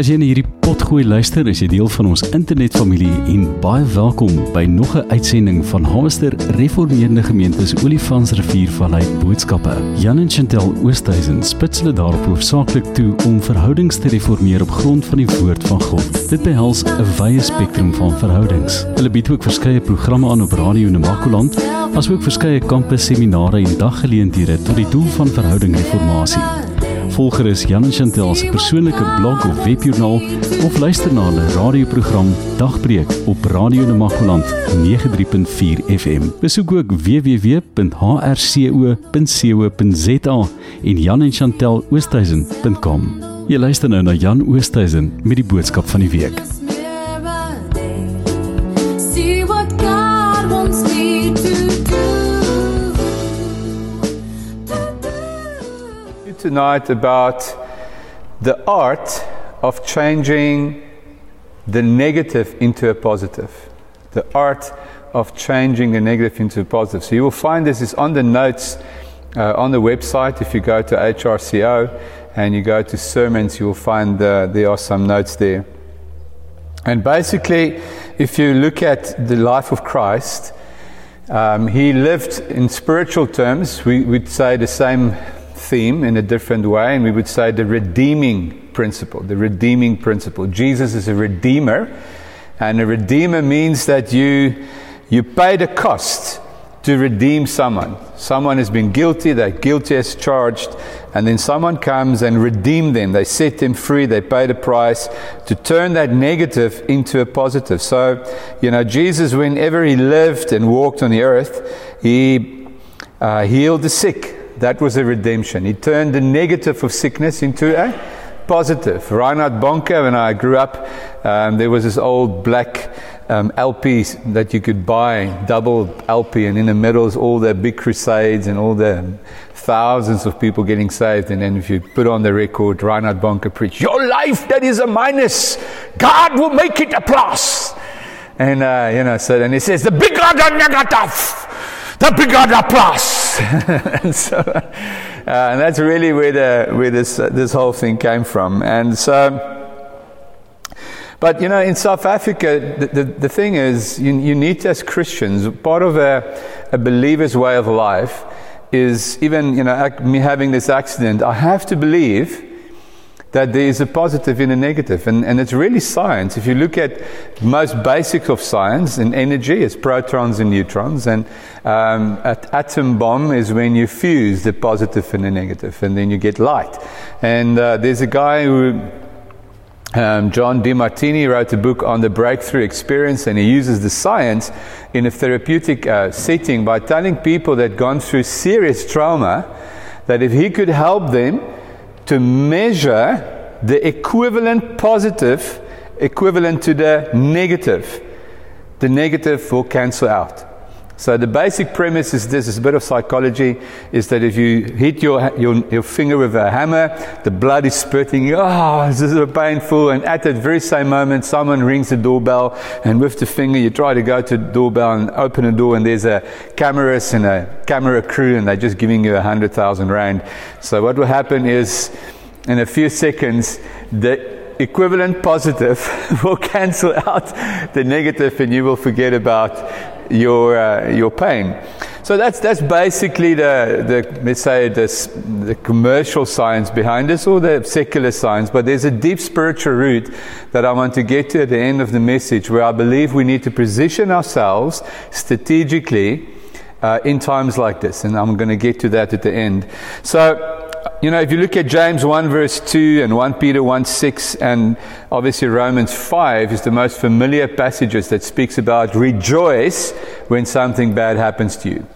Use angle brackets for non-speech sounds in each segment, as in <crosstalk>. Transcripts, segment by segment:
As jy na hierdie potgooi luister, is jy deel van ons internetfamilie en baie welkom by nog 'n uitsending van Hamster Reformeerde Gemeentes Olifantsrivier Vallei Boodskappe. Jan en Chantel Oosthuizen spits hulle daarop hoofsaaklik toe om verhoudings te reformeer op grond van die woord van God. Dit behels 'n wye spektrum van verhoudings. Hulle bied ook verskeie programme aan op Radio Namakoland, asook verskeie kampus seminare en daggeleenthede tot die doel van verhoudingreformasie volg gerus Jan en Chantel se persoonlike blog of webjoernaal of luister na hulle radioprogram Dagbreek op Radio Namakoland 93.4 FM. Besoek ook www.hrco.co.za en Jan en Chantel Oosthuizen.com. Jy luister nou na Jan Oosthuizen met die boodskap van die week. Tonight about the art of changing the negative into a positive. The art of changing the negative into a positive. So you will find this is on the notes uh, on the website. If you go to HRCO and you go to sermons, you will find uh, there are some notes there. And basically, if you look at the life of Christ, um, he lived in spiritual terms, we would say the same theme in a different way, and we would say the redeeming principle. The redeeming principle. Jesus is a redeemer, and a redeemer means that you you pay the cost to redeem someone. Someone has been guilty, they're guilty as charged, and then someone comes and redeem them. They set them free, they pay the price to turn that negative into a positive. So, you know, Jesus, whenever he lived and walked on the earth, he uh, healed the sick, that was a redemption. He turned the negative of sickness into a positive. Reinhard Bonnke, when I grew up, um, there was this old black um, LP that you could buy, double LP, and in the middle is all the big crusades and all the thousands of people getting saved. And then if you put on the record, Reinhard Bonnke preached, Your life that is a minus, God will make it a plus. And, uh, you know, so then he says, The bigger the negative, the bigger the plus. And <laughs> so, uh, and that's really where the where this uh, this whole thing came from. And so. But you know, in South Africa, the, the, the thing is, you, you, need to, as Christians, part of a, a believer's way of life is even, you know, me having this accident, I have to believe that there is a positive and a negative. And, and it's really science. If you look at most basic of science in energy, it's protons and neutrons. And um, an atom bomb is when you fuse the positive and the negative, and then you get light. And uh, there's a guy who um, John Demartini wrote a book on the breakthrough experience, and he uses the science in a therapeutic uh, setting by telling people that gone through serious trauma that if he could help them to measure the equivalent positive equivalent to the negative. The negative will cancel out. So the basic premise is this: is a bit of psychology. Is that if you hit your, your your finger with a hammer, the blood is spurting. Oh, this is painful. And at that very same moment, someone rings the doorbell, and with the finger, you try to go to the doorbell and open the door, and there's a cameras and a camera crew, and they're just giving you a hundred thousand rand. So what will happen is, in a few seconds, the equivalent positive <laughs> will cancel out the negative and you will forget about your, uh, your pain. So that's, that's basically the, the let's say, this, the commercial science behind this or the secular science. But there's a deep spiritual root that I want to get to at the end of the message where I believe we need to position ourselves strategically uh, in times like this. And I'm going to get to that at the end. So, you know, if you look at James 1 verse 2 and 1 Peter 1 6 and obviously Romans 5 is the most familiar passages that speaks about rejoice when something bad happens to you.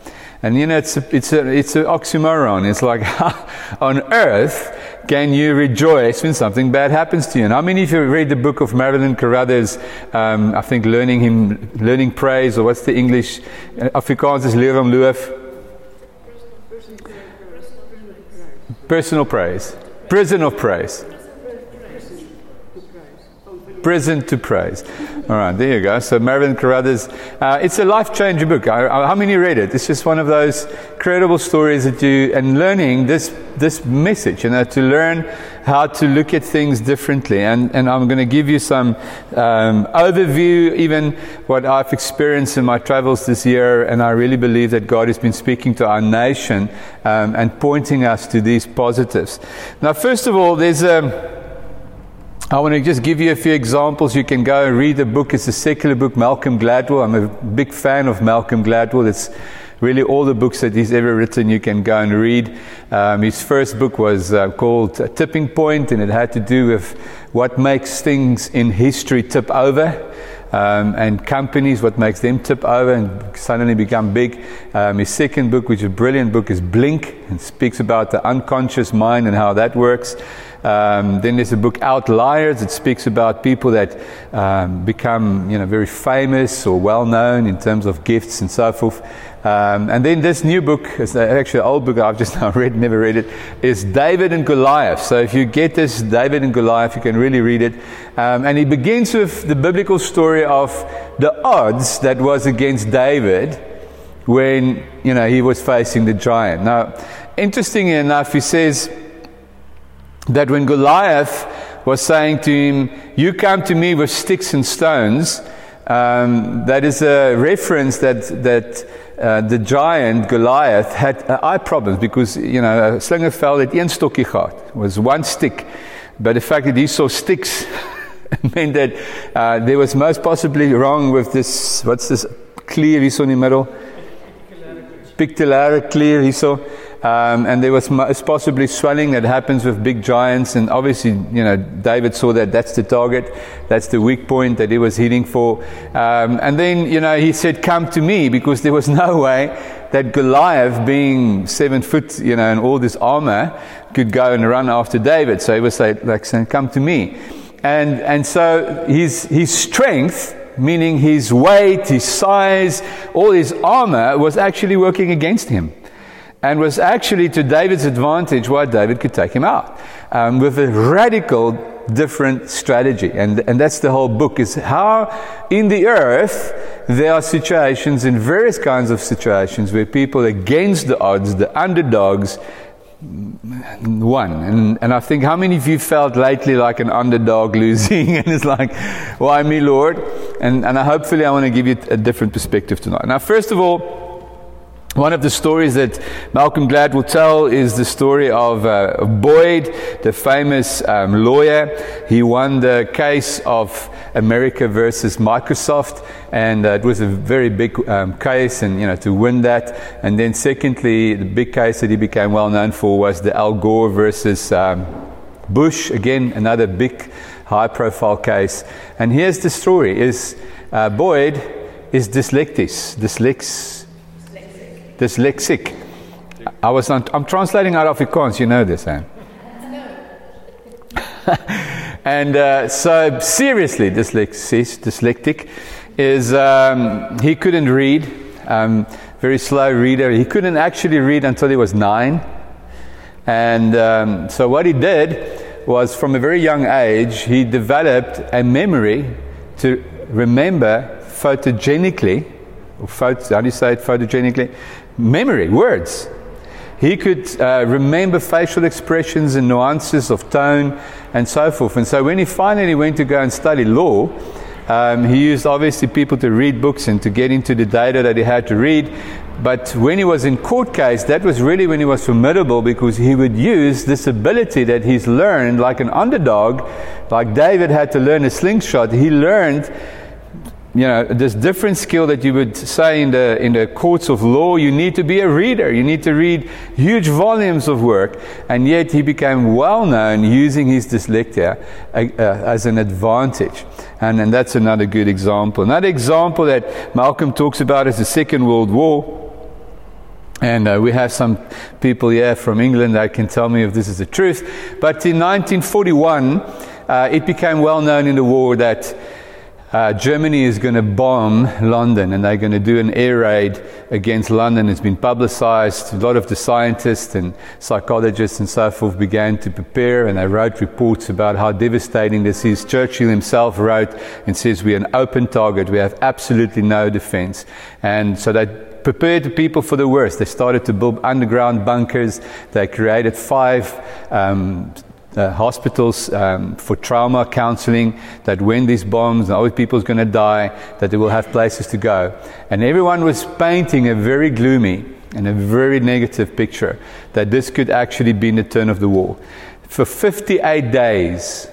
And you know, it's a, it's a, it's an oxymoron. It's like, <laughs> on earth can you rejoice when something bad happens to you? And how many of you read the book of Merlin Carothers, um, I think learning him, learning praise, or what's the English? Afrikaans is leer om. Personal praise. Prison of praise. Prison to Praise. All right, there you go. So Merlin Carothers, uh, it's a life-changing book. I, I, how many read it? It's just one of those credible stories that you and learning this this message, you know, to learn how to look at things differently. And and I'm going to give you some um, overview, even what I've experienced in my travels this year. And I really believe that God has been speaking to our nation um, and pointing us to these positives. Now, first of all, there's a I want to just give you a few examples. You can go and read the book. It's a secular book, Malcolm Gladwell. I'm a big fan of Malcolm Gladwell. It's really all the books that he's ever written you can go and read. Um, his first book was uh, called Tipping Point, and it had to do with what makes things in history tip over. Um, and companies, what makes them tip over and suddenly become big. Um, his second book, which is a brilliant book, is Blink, and speaks about the unconscious mind and how that works. Um, then there's a book Outliers. It speaks about people that um, become, you know, very famous or well known in terms of gifts and so forth. Um, and then this new book, it's actually an old book I've just <laughs> now read, never read it, is David and Goliath. So if you get this David and Goliath, you can really read it. Um, and he begins with the biblical story of the odds that was against David when you know he was facing the giant. Now, interestingly enough, he says that when Goliath was saying to him, You come to me with sticks and stones, um, that is a reference that, that uh, the giant Goliath had uh, eye problems because, you know, a slinger fell at een stokkie was one stick. But the fact that he saw sticks <laughs> meant that uh, there was most possibly wrong with this, what's this clear he saw in the middle? Pictillary clear he saw. Um, and there was possibly swelling that happens with big giants. And obviously, you know, David saw that that's the target, that's the weak point that he was hitting for. Um, and then, you know, he said, Come to me, because there was <laughs> no way that Goliath, being seven foot, you know, and all this armor, could go and run after David. So he was like saying, Come to me. And, and so his, his strength, meaning his weight, his size, all his armor, was actually working against him and was actually to David's advantage why David could take him out um, with a radical different strategy. And, and that's the whole book is how in the earth there are situations in various kinds of situations where people against the odds, the underdogs, won. And, and I think how many of you felt lately like an underdog <laughs> losing and it's like, why me, Lord? And, and I, hopefully I want to give you a different perspective tonight. Now, first of all, one of the stories that Malcolm Gladwell tell is the story of, uh, Boyd, the famous um, lawyer. He won the case of America versus Microsoft, and uh, it was a very big um, case, and you know to win that. And then, secondly, the big case that he became well known for was the Al Gore versus um, Bush. Again, another big, high-profile case. And here's the story: is uh, Boyd is dyslexic, dyslexic dyslexic. I was on, I'm translating out of Afrikaans, you know this, Anne. <laughs> and uh, so, seriously, dyslexic, dyslexic is um, he couldn't read, um, very slow reader. He couldn't actually read until he was nine. And um, so, what he did was from a very young age, he developed a memory to remember photogenically, or photo, how do you say it photogenically? Memory, words. He could uh, remember facial expressions and nuances of tone and so forth. And so when he finally went to go and study law, um, he used obviously people to read books and to get into the data that he had to read. But when he was in court case, that was really when he was formidable because he would use this ability that he's learned like an underdog, like David had to learn a slingshot. He learned you know, this different skill that you would say in the, in the courts of law, you need to be a reader. You need to read huge volumes of work. And yet he became well known using his dyslexia uh, uh, as an advantage. And, and that's another good example. Another example that Malcolm talks about is the Second World War. And uh, we have some people here from England that can tell me if this is the truth. But in 1941, uh, it became well known in the war that uh, Germany is going to bomb London and they're going to do an air raid against London. It's been publicized. A lot of the scientists and psychologists and so forth began to prepare and they wrote reports about how devastating this is. Churchill himself wrote and says, We're an open target. We have absolutely no defense. And so they prepared the people for the worst. They started to build underground bunkers. They created five um, uh, hospitals um, for trauma counseling that when these bombs and old people's going to die, that they will have places to go. And everyone was painting a very gloomy and a very negative picture that this could actually be in the turn of the war. For 58 days,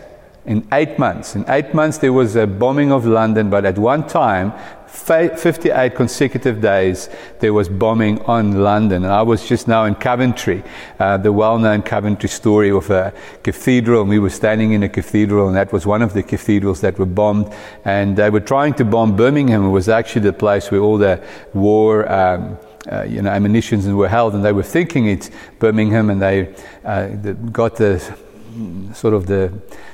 in eight months, in eight months there was a bombing of London, but at one time 58 consecutive days there was bombing on London. And I was just now in Coventry, uh, the well known Coventry story of a cathedral. And we were standing in a cathedral, and that was one of the cathedrals that were bombed. And they were trying to bomb Birmingham. It was actually the place where all the war. Um, uh, you know, ammunitions and were held, and they were thinking it's Birmingham, and they uh, got the sort of the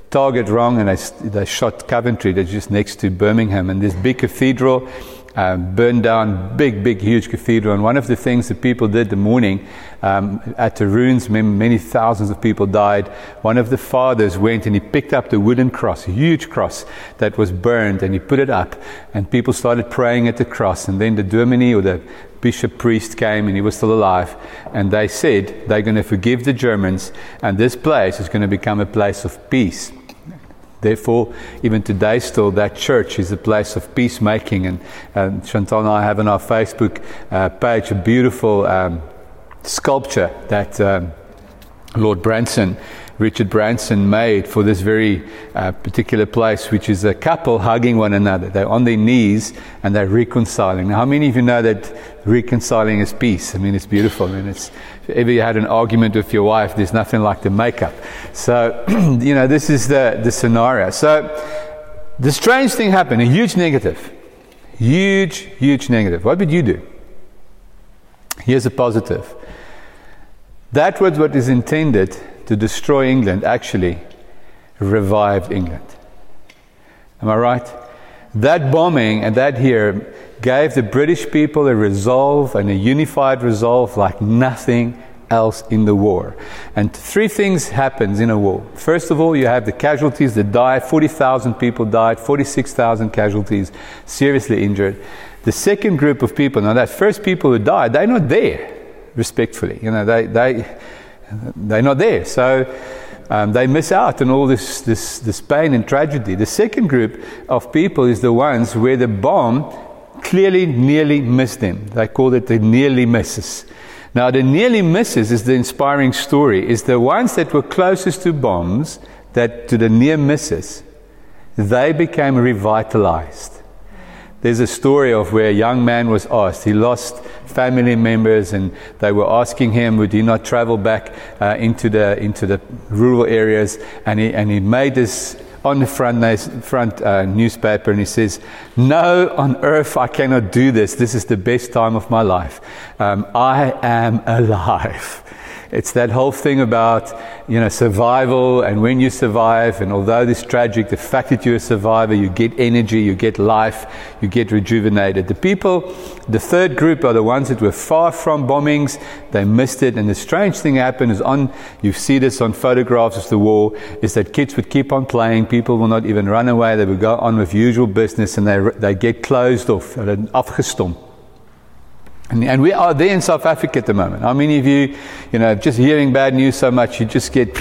target wrong and they, shot Coventry, that's just next to Birmingham. And this big cathedral um, burned down, big, big, huge cathedral. And one of the things that people did the morning um, at the ruins, many thousands of people died. One of the fathers went and he picked up the wooden cross, a huge cross that was burned, and he put it up. And people started praying at the cross. And then the dominie or the bishop priest came and he was still alive. And they said they're going to forgive the Germans, and this place is going to become a place of peace. Therefore, even today, still, that church is a place of peacemaking. And, and Chantal and I have on our Facebook uh, page a beautiful um, sculpture that um, Lord Branson Richard Branson made for this very uh, particular place, which is a couple hugging one another. They're on their knees and they're reconciling. Now, how many of you know that reconciling is peace? I mean, it's beautiful. I mean, it's, if ever you had an argument with your wife, there's nothing like the makeup. So, <clears throat> you know, this is the, the scenario. So, the strange thing happened, a huge negative. Huge, huge negative. What would you do? Here's a positive. That was what is intended to destroy England actually revived England. Am I right? That bombing and that here gave the British people a resolve and a unified resolve like nothing else in the war. And three things happens in a war. First of all, you have the casualties that die. 40,000 people died, 46,000 casualties, seriously injured. The second group of people, now that first people who died, they're not there, respectfully. You know, they, they, they're not there. So um, they miss out on all this, this, this pain and tragedy. The second group of people is the ones where the bomb clearly nearly missed them. They call it the nearly misses. Now, the nearly misses is the inspiring story, is the ones that were closest to bombs, that to the near misses, they became revitalized. There's a story of where a young man was asked. He lost family members, and they were asking him, would he not travel back uh, into, the, into the rural areas? And he, and he made this on the front, front uh, newspaper, and he says, No, on earth I cannot do this. This is the best time of my life. Um, I am <laughs> alive. It's that whole thing about, you know, survival and when you survive, and although this tragic, the fact that you're a survivor, you get energy, you get life, you get rejuvenated. The people, the third group are the ones that were far from bombings, they missed it, and the strange thing happened is on, you see this on photographs of the war, is that kids would keep on playing, people will not even run away, they would go on with usual business, and they, they get closed off, afgestompt. And, and, we are there in South Africa at the moment. How many of you, you know, just hearing bad news so much, you just get,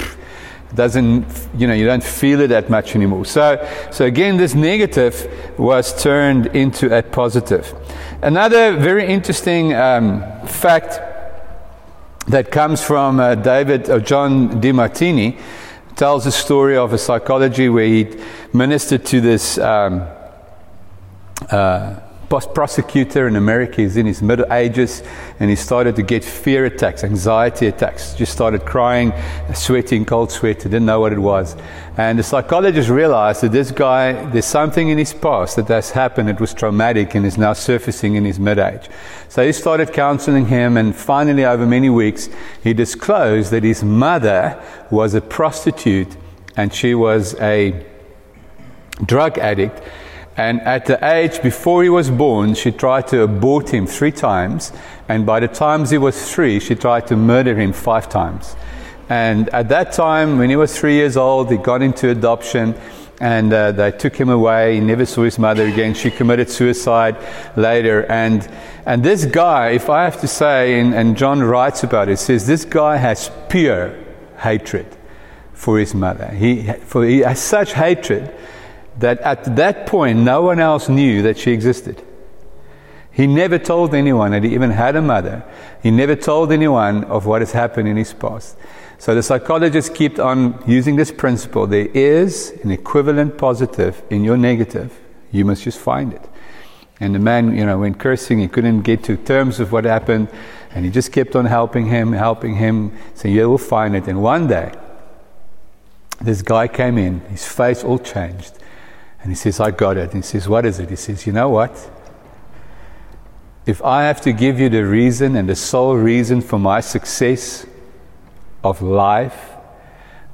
doesn't, you know, you don't feel it that much anymore. So, so again, this negative was turned into a positive. Another very interesting um, fact that comes from uh, David or John Demartini tells a story of a psychology where he ministered to this. Um, uh, prosecutor in America. He's in his middle ages and he started to get fear attacks, anxiety attacks. Just started crying, sweating, cold sweat. He didn't know what it was. And the psychologist realized that this guy, there's something in his past that has happened. It was traumatic and is now surfacing in his mid age. So he started counseling him and finally, over many weeks, he disclosed that his mother was a prostitute and she was a drug addict And at the age before he was born, she tried to abort him three times. And by the times he was three, she tried to murder him five times. And at that time, when he was three years old, he got into adoption and uh, they took him away. He never saw his mother again. She committed suicide later. And, and this guy, if I have to say, and, and John writes about it, says this guy has pure hatred for his mother. He, for, he has such hatred that at that point no one else knew that she existed. He never told anyone that he even had a mother. He never told anyone of what has happened in his past. So the psychologist kept on using this principle. There is an equivalent positive in your negative. You must just find it. And the man, you know, went cursing. He couldn't get to terms of what happened. And he just kept on helping him, helping him, saying, You will find it. And one day, this guy came in, his face all changed. And he says, I got it. And he says, What is it? He says, You know what? If I have to give you the reason and the sole reason for my success, of life,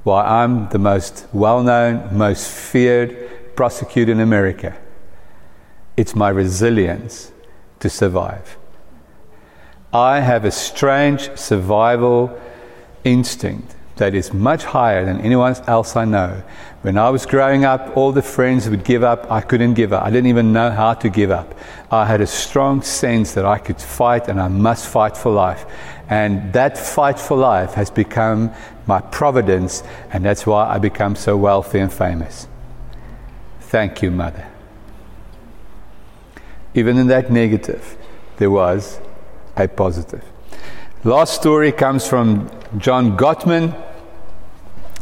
why I'm the most well known, most feared prosecutor in America. It's my resilience to survive. I have a strange survival instinct that is much higher than anyone else I know. When I was growing up, all the friends would give up. I couldn't give up. I didn't even know how to give up. I had a strong sense that I could fight and I must fight for life. And that fight for life has become my providence, and that's why I become so wealthy and famous. Thank you, Mother. Even in that negative, there was a positive. Last story comes from John Gottman.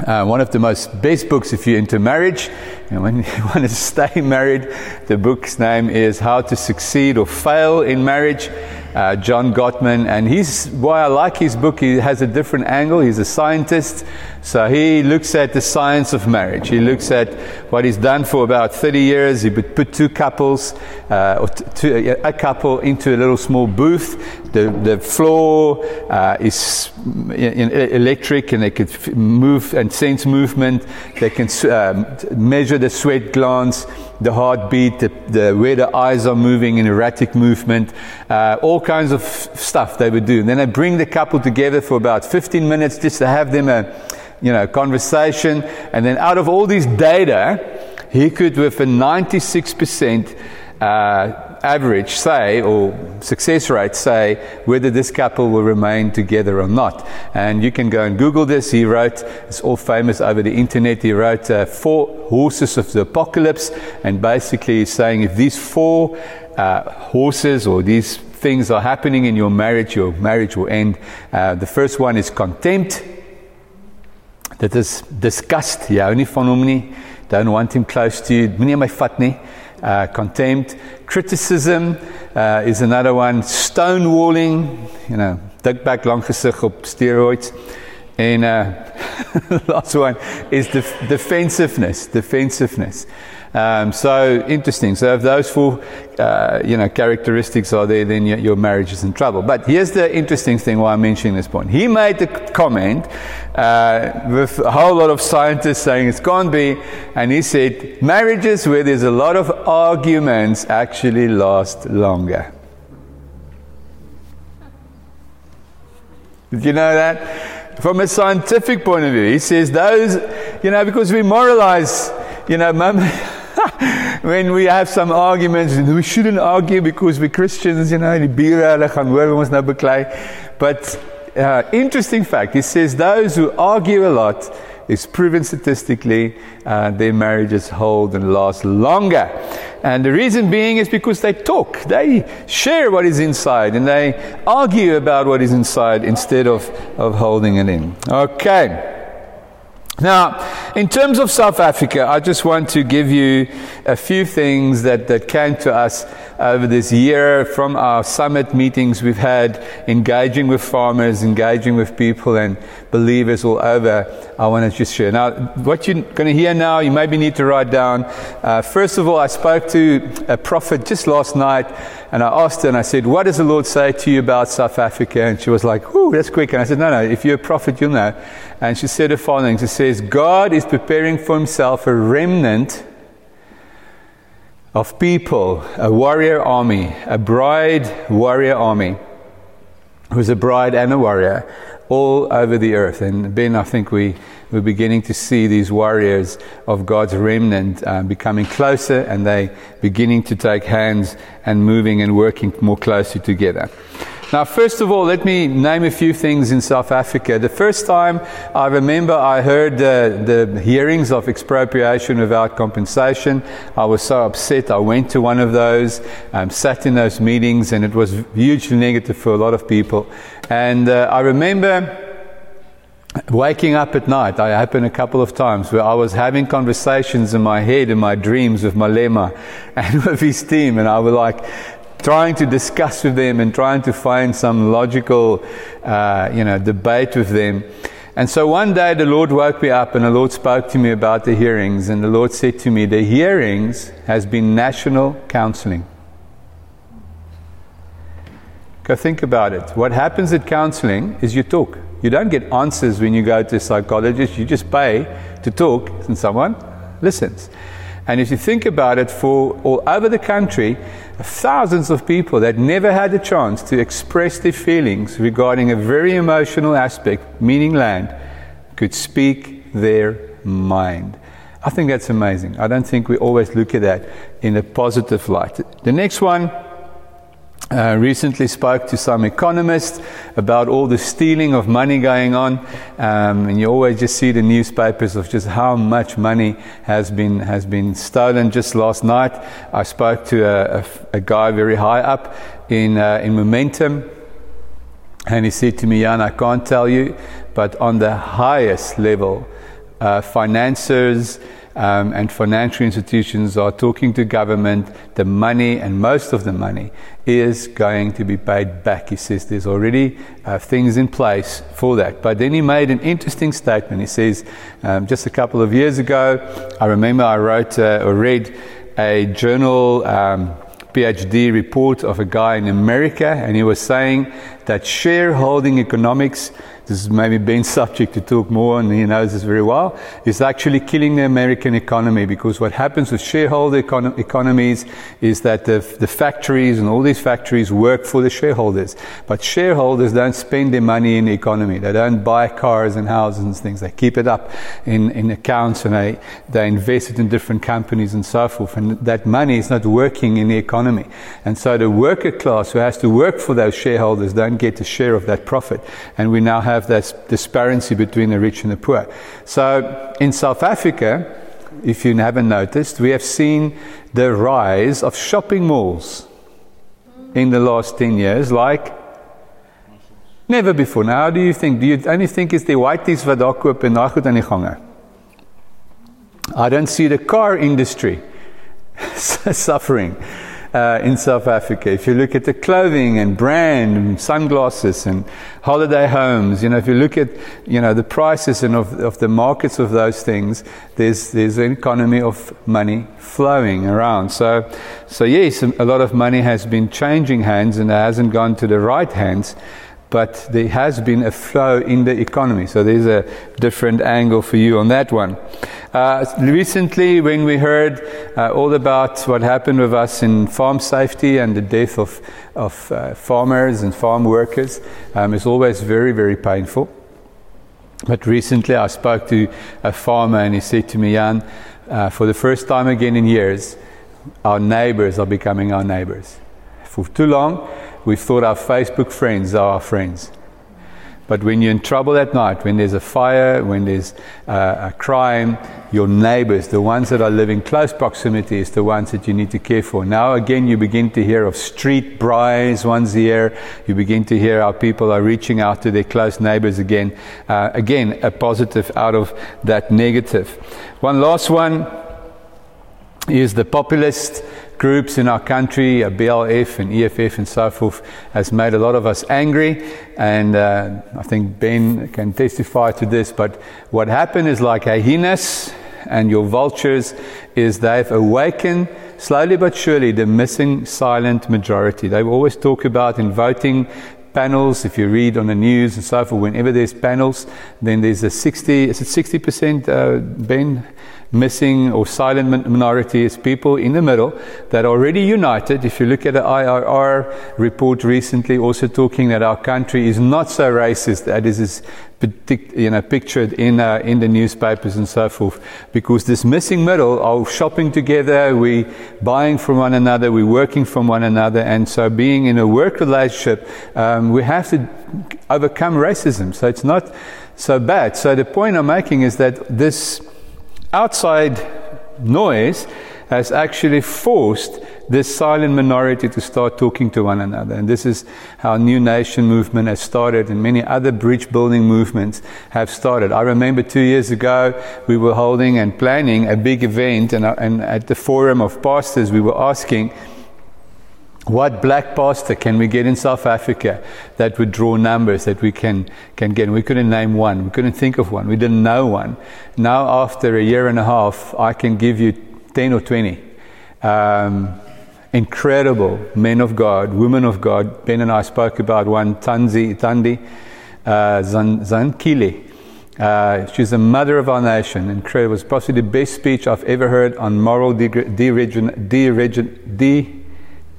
Uh, one of the most best books if you're into marriage and when <laughs> you want to stay married the book's name is how to succeed or fail in marriage uh, John Gottman, and he's why I like his book. He has a different angle. He's a scientist, so he looks at the science of marriage. He looks at what he's done for about 30 years. He put two couples, uh, or two, a couple, into a little small booth. The the floor uh, is electric, and they could move and sense movement. They can um, measure the sweat glands the heartbeat, the, the, where the eyes are moving in erratic movement, uh, all kinds of stuff they would do. And then they bring the couple together for about 15 minutes just to have them a, you know, conversation. And then out of all these data, he could, with a 96% uh, average say, or success rate say, whether this couple will remain together or not. And you can go and Google this. He wrote, it's all famous over the internet. He wrote uh, Four Horses of the Apocalypse, and basically he's saying if these four uh, horses or these things are happening in your marriage, your marriage will end. Uh, the first one is contempt. Dit is disgust. Jy hou nie van. Don't want him close to you. Moenie my. Uh, contempt. Criticism uh, is another one. Stonewalling, you know, dik back lang gesig op steroids. And uh, <laughs> last one is def- defensiveness. Defensiveness. Um, so interesting. So if those four, uh, you know, characteristics are there, then your, your, marriage is in trouble. But here's the interesting thing why I'm mentioning this point. He made the comment uh, with a whole lot of scientists saying it can't be, and he said marriages where there's a lot of arguments actually last longer. Did you know that? From a scientific point of view, he says those, you know, because we moralize, you know, <laughs> <laughs> when we have some arguments, we shouldn't argue because we're Christians, you know, hulle gaan hoor ons nou. But uh, interesting fact, he says those who argue a lot is proven statistically uh, their marriages hold and last longer. And the reason being is because they talk, they share what is inside, and they argue about what is inside instead of, of holding it in. Okay. Now, in terms of South Africa, I just want to give you a few things that, that came to us over this year from our summit meetings we've had, engaging with farmers, engaging with people and believers all over. I want to just share. Now, what you're going to hear now, you maybe need to write down. Uh, first of all, I spoke to a prophet just last night and I asked her and I said, What does the Lord say to you about South Africa? And she was like, Ooh, that's quick. And I said, No, no, if you're a prophet, you'll know. And she said the following She says, God is preparing for himself a remnant of people, a warrior army, a bride warrior army, who's a bride and a warrior all over the earth. And Ben, I think we, we're beginning to see these warriors of God's remnant um, becoming closer and they beginning to take hands and moving and working more closely together. Now, first of all, let me name a few things in South Africa. The first time I remember I heard the, the hearings of expropriation without compensation, I was so upset. I went to one of those, um, sat in those meetings, and it was hugely negative for a lot of people. And uh, I remember waking up at night, I happened a couple of times where I was having conversations in my head, in my dreams with Malema <laughs> and with his team, and I was like, trying to discuss with them and trying to find some logical, uh, you know, debate with them. And so one day the Lord woke me up and the Lord spoke to me about the hearings. And the Lord said to me, The hearings has been national counseling. Go think about it. What happens at counseling is you talk. You don't get answers when you go to a psychologist, you just pay to talk, and someone listens. And if you think about it, for all over the country, thousands of people that never had a chance to express their feelings regarding a very emotional aspect, meaning land, could speak their mind. I think that's amazing. I don't think we always look at that in a positive light. The next one uh, recently spoke to some economists about all the stealing of money going on, um, and you always just see the newspapers of just how much money has been has been stolen. Just last night, I spoke to a, a, a guy very high up in uh, in Momentum, and he said to me, "Jan, I can't tell you, but on the highest level, uh, financiers." Um, and financial institutions are talking to government, the money and most of the money is going to be paid back. He says there's already uh, things in place for that. But then he made an interesting statement. He says, um, just a couple of years ago, I remember I wrote uh, or read a journal. Um, PhD report of a guy in America, and he was saying that shareholding economics this is maybe Ben's <laughs> subject to talk more, and he knows this very well, is actually killing the American economy because what happens with shareholder econ- economies is that the, the factories and all these factories work for the shareholders. But shareholders don't spend their money in the economy. They don't buy cars and houses and things. They keep it up in, in accounts and they, they invest it in different companies and so forth. And that money is not working in the economy. And so the worker class who has to work for those shareholders don't get a share of that profit. And we now have that disparity between the rich and the poor. So in South Africa, if you haven't noticed, we have seen the rise of shopping malls in the last 10 years, like never before. Now, how do you think? Do you only think it's the whiteys wat daar koop en? I don't see the car industry <laughs> suffering uh, in South Africa. If you look at the clothing and brand and sunglasses and holiday homes, you know, if you look at, you know, the prices and of, of the markets of those things, there's, there's an economy of money flowing around. So, so yes, a lot of money has been changing hands and it hasn't gone to the right hands but there has been a flow in the economy. So there's a different angle for you on that one. Uh, recently, when we heard uh, all about what happened with us in farm safety and the death of, of uh, farmers and farm workers, um, it's always very, very painful. But recently, I spoke to a farmer and he said to me, Jan, uh, for the first time again in years, our neighbors are becoming our neighbors. For too long, we thought our Facebook friends are our friends. But when you're in trouble at night, when there's a fire, when there's uh, a crime, your neighbors, the ones that are living close proximity, is the ones that you need to care for. Now, again, you begin to hear of street braais once a year. You begin to hear how people are reaching out to their close neighbors again. Uh, again, a positive out of that negative. One last one is the populist groups in our country, BLF and EFF and so forth, has made a lot of us angry. And uh, I think Ben can testify to this. But what happened is like hyenas and your vultures is they've awakened slowly but surely the missing silent majority. They always talk about in voting panels. If you read on the news and so forth, whenever there's panels, then there's a 60, is it 60%, uh, Ben? Missing or silent minority is people in the middle that are already united. If you look at the IRR report recently, also talking that our country is not so racist that is you know, pictured in, uh, in the newspapers and so forth. Because this missing middle are shopping together, we buying from one another, we're working from one another, and so being in a work relationship, um, we have to overcome racism. So it's not so bad. So the point I'm making is that this outside noise has actually forced this silent minority to start talking to one another. And this is how New Nation movement has started, and many other bridge building movements have started. I remember two years ago, we were holding and planning a big event, and, uh, and at the forum of pastors, we were asking, what black pastor can we get in South Africa that would draw numbers that we can, can get? We couldn't name one. We couldn't think of one. We didn't know one. Now, after a year and a half, I can give you 10 or 20. Um, incredible men of God, women of God. Ben and I spoke about one, Tanzi, Tandi uh, Zan, Zankile. Uh, she's the mother of our nation. Incredible. It was possibly the best speech I've ever heard on moral deregulation. De- de-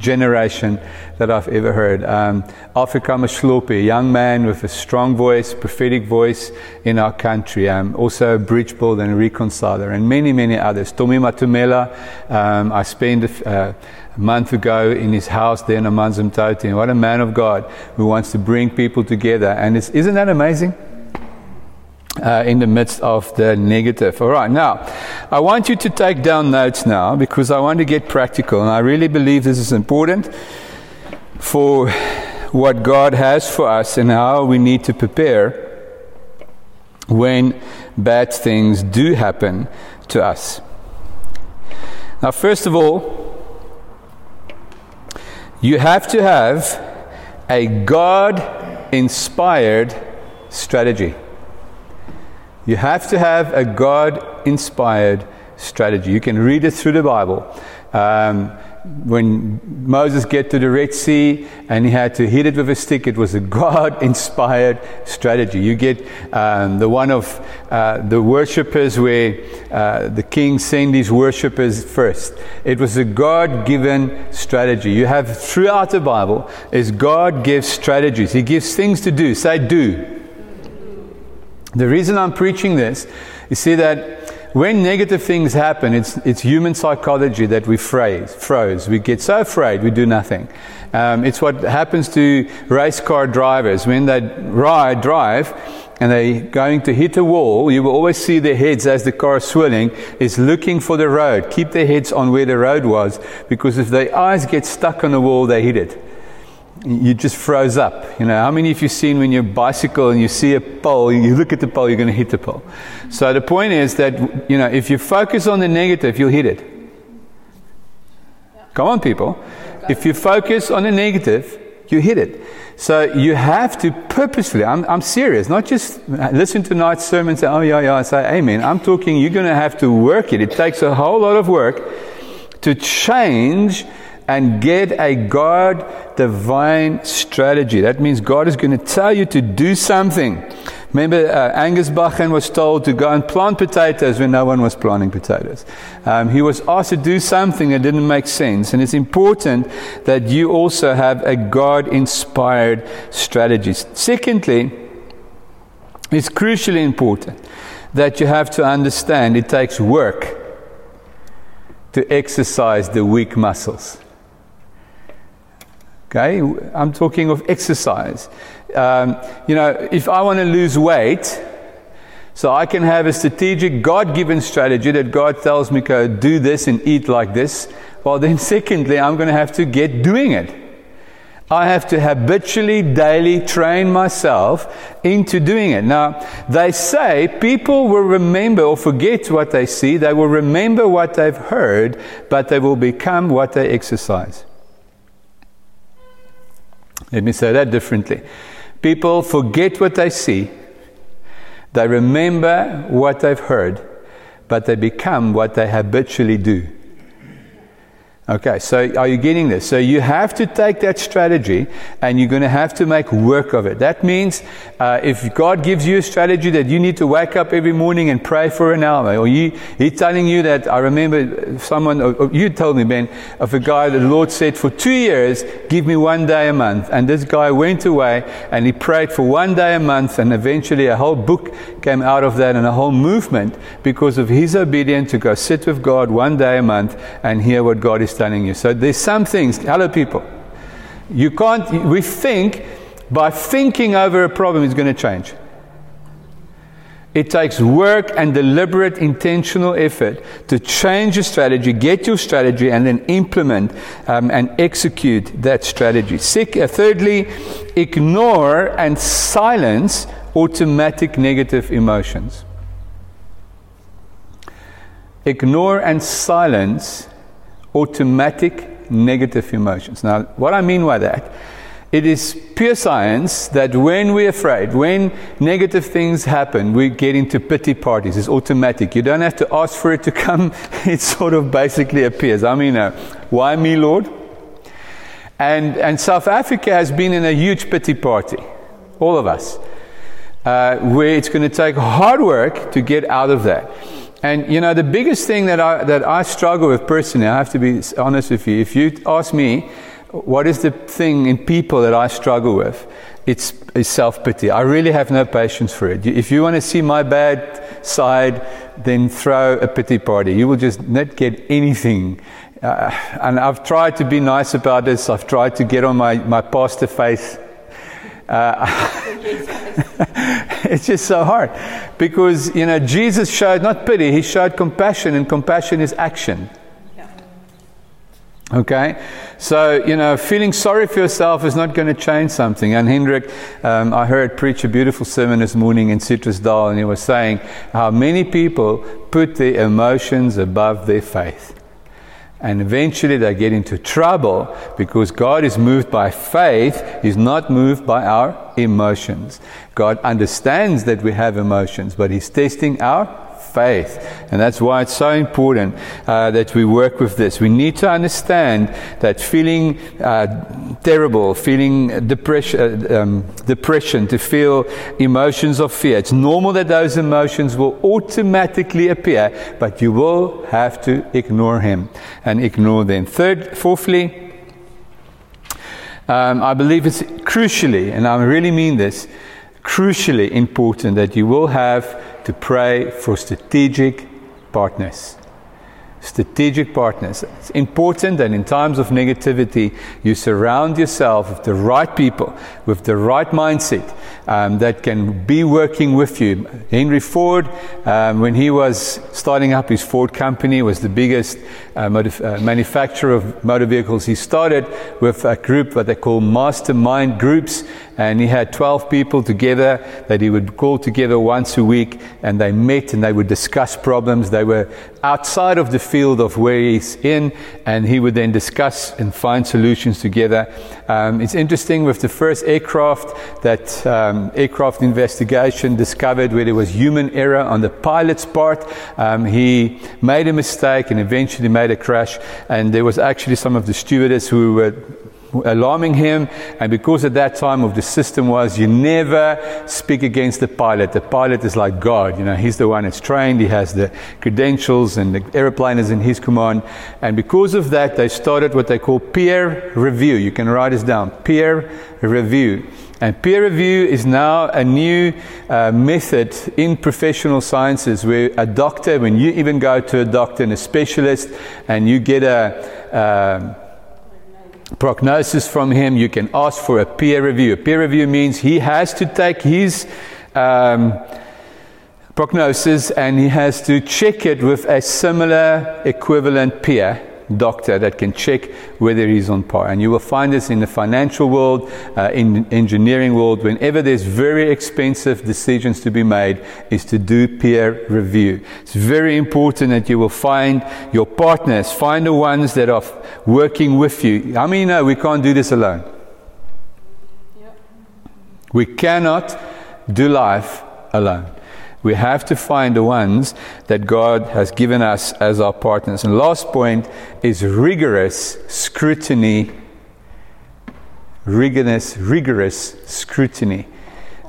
generation that I've ever heard. Um, Afrika a young man with a strong voice, prophetic voice in our country, um, also a bridge builder and reconciler, and many, many others. Tommy Matumela, um, I spent a, uh, a, month ago in his house there in Amanzimtoti, what a man of God who wants to bring people together. And isn't that amazing? Uh, in the midst of the negative. All right, now I want you to take down notes now because I want to get practical, and I really believe this is important for what God has for us and how we need to prepare when bad things do happen to us. Now, first of all, you have to have a God inspired strategy. You have to have a God inspired strategy. You can read it through the Bible. Um, when Moses get to the Red Sea and he had to hit it with a stick, it was a God-inspired strategy. You get um, the one of uh, the worshippers where uh, the king sent his worshippers first. It was a God-given strategy. You have throughout the Bible is God gives strategies. He gives things to do. Say do. The reason I'm preaching this, you see that when negative things happen, it's, it's human psychology that we phrase, froze. We get so afraid we do nothing. Um, it's what happens to race car drivers when they ride, drive and they're going to hit a wall. You will always see their heads as the car is swirling, is looking for the road. Keep their heads on where the road was because if their eyes get stuck on the wall, they hit it you just froze up. You know, how many of you seen when you bicycle and you see a pole, you look at the pole, you're going to hit the pole. So the point is that, you know, if you focus on the negative, you'll hit it. Come on, people. If you focus on the negative, you hit it. So you have to purposefully, I'm, I'm serious, not just listen to tonight's sermon and say, oh, yeah, yeah, I say amen. I'm talking, you're going to have to work it. It takes a whole lot of work to change and get a God divine strategy. That means God is going to tell you to do something. Remember, uh, Angus Buchan was told to go and plant potatoes when no one was planting potatoes. Um, he was asked to do something that didn't make sense. And it's important that you also have a God inspired strategy. Secondly, it's crucially important that you have to understand it takes work to exercise the weak muscles. Okay, I'm talking of exercise. Um, you know, if I want to lose weight, so I can have a strategic, God given strategy that God tells me, go do this and eat like this. Well, then, <laughs> secondly, I'm going to have to get doing it. I have to habitually, daily train myself into doing it. Now, they say people will remember or forget what they see, they will remember what they've heard, but they will become what they exercise. Let me say that differently. People forget what they see, they remember what they've heard, but they become what they habitually do. Okay, so are you getting this? So you have to take that strategy and you're going to have to make work of it. That means uh, if God gives you a strategy that you need to wake up every morning and pray for an hour, or you, He's telling you that, I remember someone, or you told me, Ben, of a guy that the Lord said, for two years, give me one day a month. And this guy went away and he prayed for one day a month, and eventually a whole book came out of that and a whole movement because of his obedience to go sit with God one day a month and hear what God is is telling you. So there's some things, hello people, you can't, we think by thinking over a problem is going to change. It takes work and deliberate intentional effort to change your strategy, get your strategy, and then implement um, and execute that strategy. Sick, uh, thirdly, ignore and silence automatic negative emotions. Ignore and silence automatic negative emotions. Now, what I mean by that, it is pure science that when we're afraid, when negative things happen, we get into pity parties. It's automatic. You don't have to ask for it to come, <laughs> it sort of basically appears. I mean, uh, why me, Lord? And, and South Africa has been in a huge pity party, all of us, uh, where it's going to take hard work to get out of that. And you know, the biggest thing that I, that I struggle with personally, I have to be honest with you. If you ask me, what is the thing in people that I struggle with? It's, it's self pity. I really have no patience for it. If you want to see my bad side, then throw a pity party. You will just not get anything. Uh, and I've tried to be nice about this. I've tried to get on my, my pastor face. Uh, <laughs> <laughs> it's just so hard because you know Jesus showed not pity, he showed compassion, and compassion is action. Okay, so you know, feeling sorry for yourself is not going to change something. And Hendrik, um, I heard preach a beautiful sermon this morning in Citrus Citrusdal, and he was saying how many people put their emotions above their faith. And eventually they get into trouble because God is moved by faith, He's not moved by our emotions. God understands that we have emotions, but He's testing our faith. And that's why it's so important uh, that we work with this. We need to understand that feeling uh, terrible, feeling depression, uh, um, depression, to feel emotions of fear, it's normal that those emotions will automatically appear, but you will have to ignore him and ignore them. Third, fourthly, um, I believe it's crucially, and I really mean this, crucially important that you will have to pray for strategic partners strategic partners. It's important that in times of negativity, you surround yourself with the right people, with the right mindset um, that can be working with you. Henry Ford, um, when he was starting up his Ford company, was the biggest uh, uh, manufacturer of motor vehicles. He started with a group that they call mastermind groups, and he had 12 people together that he would call together once a week, and they met and they would discuss problems. They were outside of the field of where he's in, and he would then discuss and find solutions together. Um, it's interesting with the first aircraft that um, aircraft investigation discovered where there was human error on the pilot's part. Um, he made a mistake and eventually made a crash, and there was actually some of the stewardess who were alarming him. And because at that time of the system was you never speak against the pilot. The pilot is like God. You know, he's the one that's trained. He has the credentials and the airplane is in his command. And because of that, they started what they call peer review. You can write this down. Peer review. And peer review is now a new uh, method in professional sciences where a doctor, when you even go to a doctor and a specialist and you get a, um, prognosis from him. You can ask for a peer review. A peer review means he has to take his um, prognosis and he has to check it with a similar equivalent peer doctor that can check whether he's on par. And you will find this in the financial world, uh, in engineering world, whenever there's very expensive decisions to be made, is to do peer review. It's very important that you will find your partners, find the ones that are working with you. I mean, no, we can't do this alone. We cannot do life alone. We have to find the ones that God has given us as our partners. And last point is rigorous scrutiny. Rigorous, rigorous scrutiny.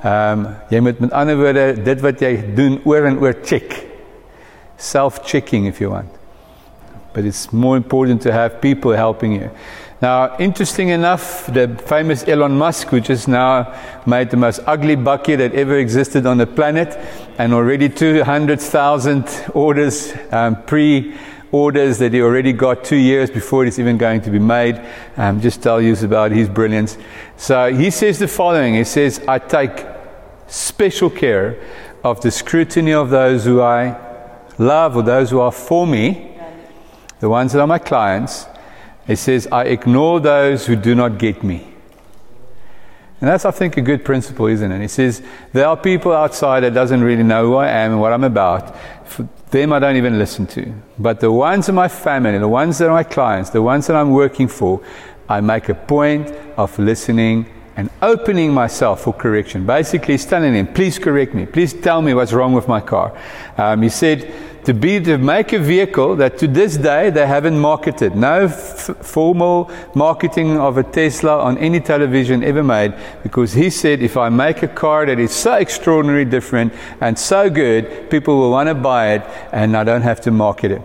Um jy moet met ander woorde dit wat jy doen oor en oor check. Self-checking if you want. But it's more important to have people helping you. Now, interesting enough, the famous Elon Musk, who just now made the most ugly bucket that ever existed on the planet, and already 200,000 orders, um, pre orders that he already got two years before it's even going to be made. Um, just tell you about his brilliance. So he says the following He says, I take special care of the scrutiny of those who I love or those who are for me, the ones that are my clients he says, I ignore those who do not get me. And that's, I think, a good principle, isn't it? He says, there are people outside that doesn't really know who I am and what I'm about. For them, I don't even listen to. But the ones in my family, the ones that are my clients, the ones that I'm working for, I make a point of listening and opening myself for correction. Basically, he's telling him, please correct me. Please tell me what's wrong with my car. Um, he said, to be to make a vehicle that to this day they haven't marketed. No f- formal marketing of a Tesla on any television ever made because he said if I make a car that is so extraordinarily different and so good, people will want to buy it and I don't have to market it.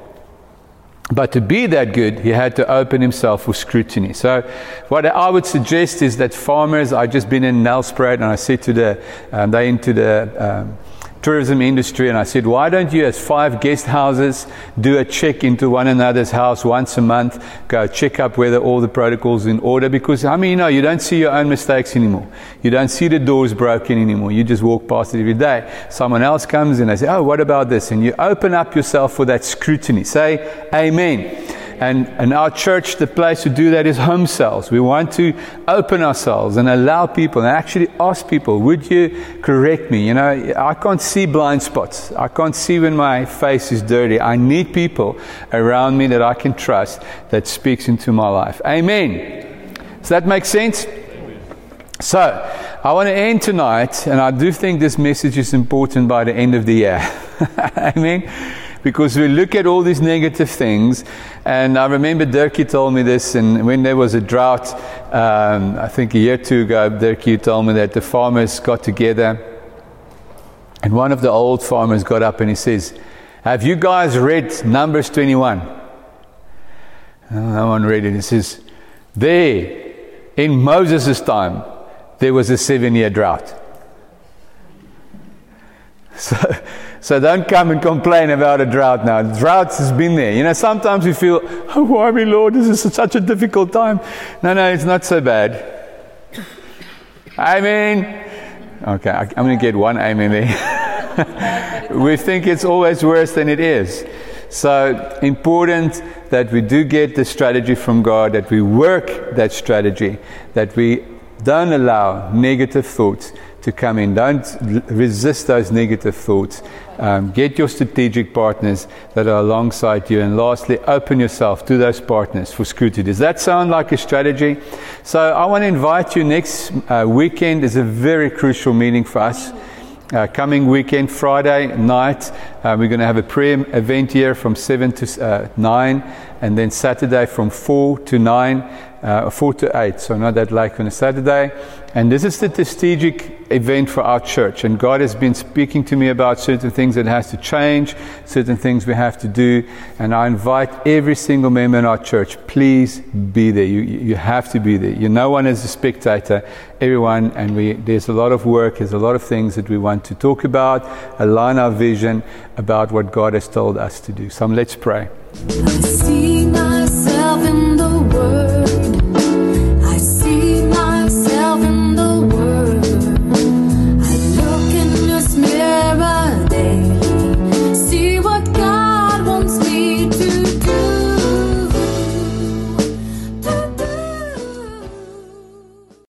But to be that good, he had to open himself for scrutiny. So, what I would suggest is that farmers, I've just been in Nelspruit and I said to the, um, they into the um, tourism industry, and I said, why don't you, as five guest houses, do a check into one another's house once a month, go check up whether all the protocols in order? Because, I mean, you know, you don't see your own mistakes anymore. You don't see the doors broken anymore. You just walk past it every day. Someone else comes and they say, oh, what about this? And you open up yourself for that scrutiny. Say, Amen. And, and our church, the place to do that is home cells. We want to open ourselves and allow people and actually ask people, would you correct me? You know, I can't see blind spots. I can't see when my face is dirty. I need people around me that I can trust that speaks into my life. Amen. Does that make sense? So, I want to end tonight, and I do think this message is important by the end of the year. <laughs> Amen because we look at all these negative things. And I remember Dirkie told me this, and when there was a drought, um, I think a year or two ago, Dirkie told me that the farmers got together. And one of the old farmers got up and he says, Have you guys read Numbers 21? No one read it. He says, There, in Moses' time, there was a seven year drought. <laughs> So so don't come and complain about a drought now. Drought has been there. You know, sometimes we feel, oh, why me, Lord? This is such a difficult time. No, no, it's not so bad. I mean, okay, I, am going to get one amen there. <laughs> we think it's always worse than it is. So important that we do get the strategy from God, that we work that strategy, that we don't allow negative thoughts to come in. Don't resist those negative thoughts. Um, get your strategic partners that are alongside you. And lastly, open yourself to those partners for scrutiny. Does that sound like a strategy? So I want to invite you next uh, weekend is a very crucial meeting for us. Uh, coming weekend, Friday night, uh, we're going to have a prayer event here from 7 to uh, 9, and then Saturday from 4 to 9, uh, 4 to 8, so not that late on a Saturday. And this is the strategic event for our church. And God has been speaking to me about certain things that has to change, certain things we have to do. And I invite every single member in our church, please be there. You, you have to be there. You no one is a spectator, everyone. And we, there's a lot of work, there's a lot of things that we want to talk about, align our vision about what God has told us to do. So let's pray. I see myself in the world.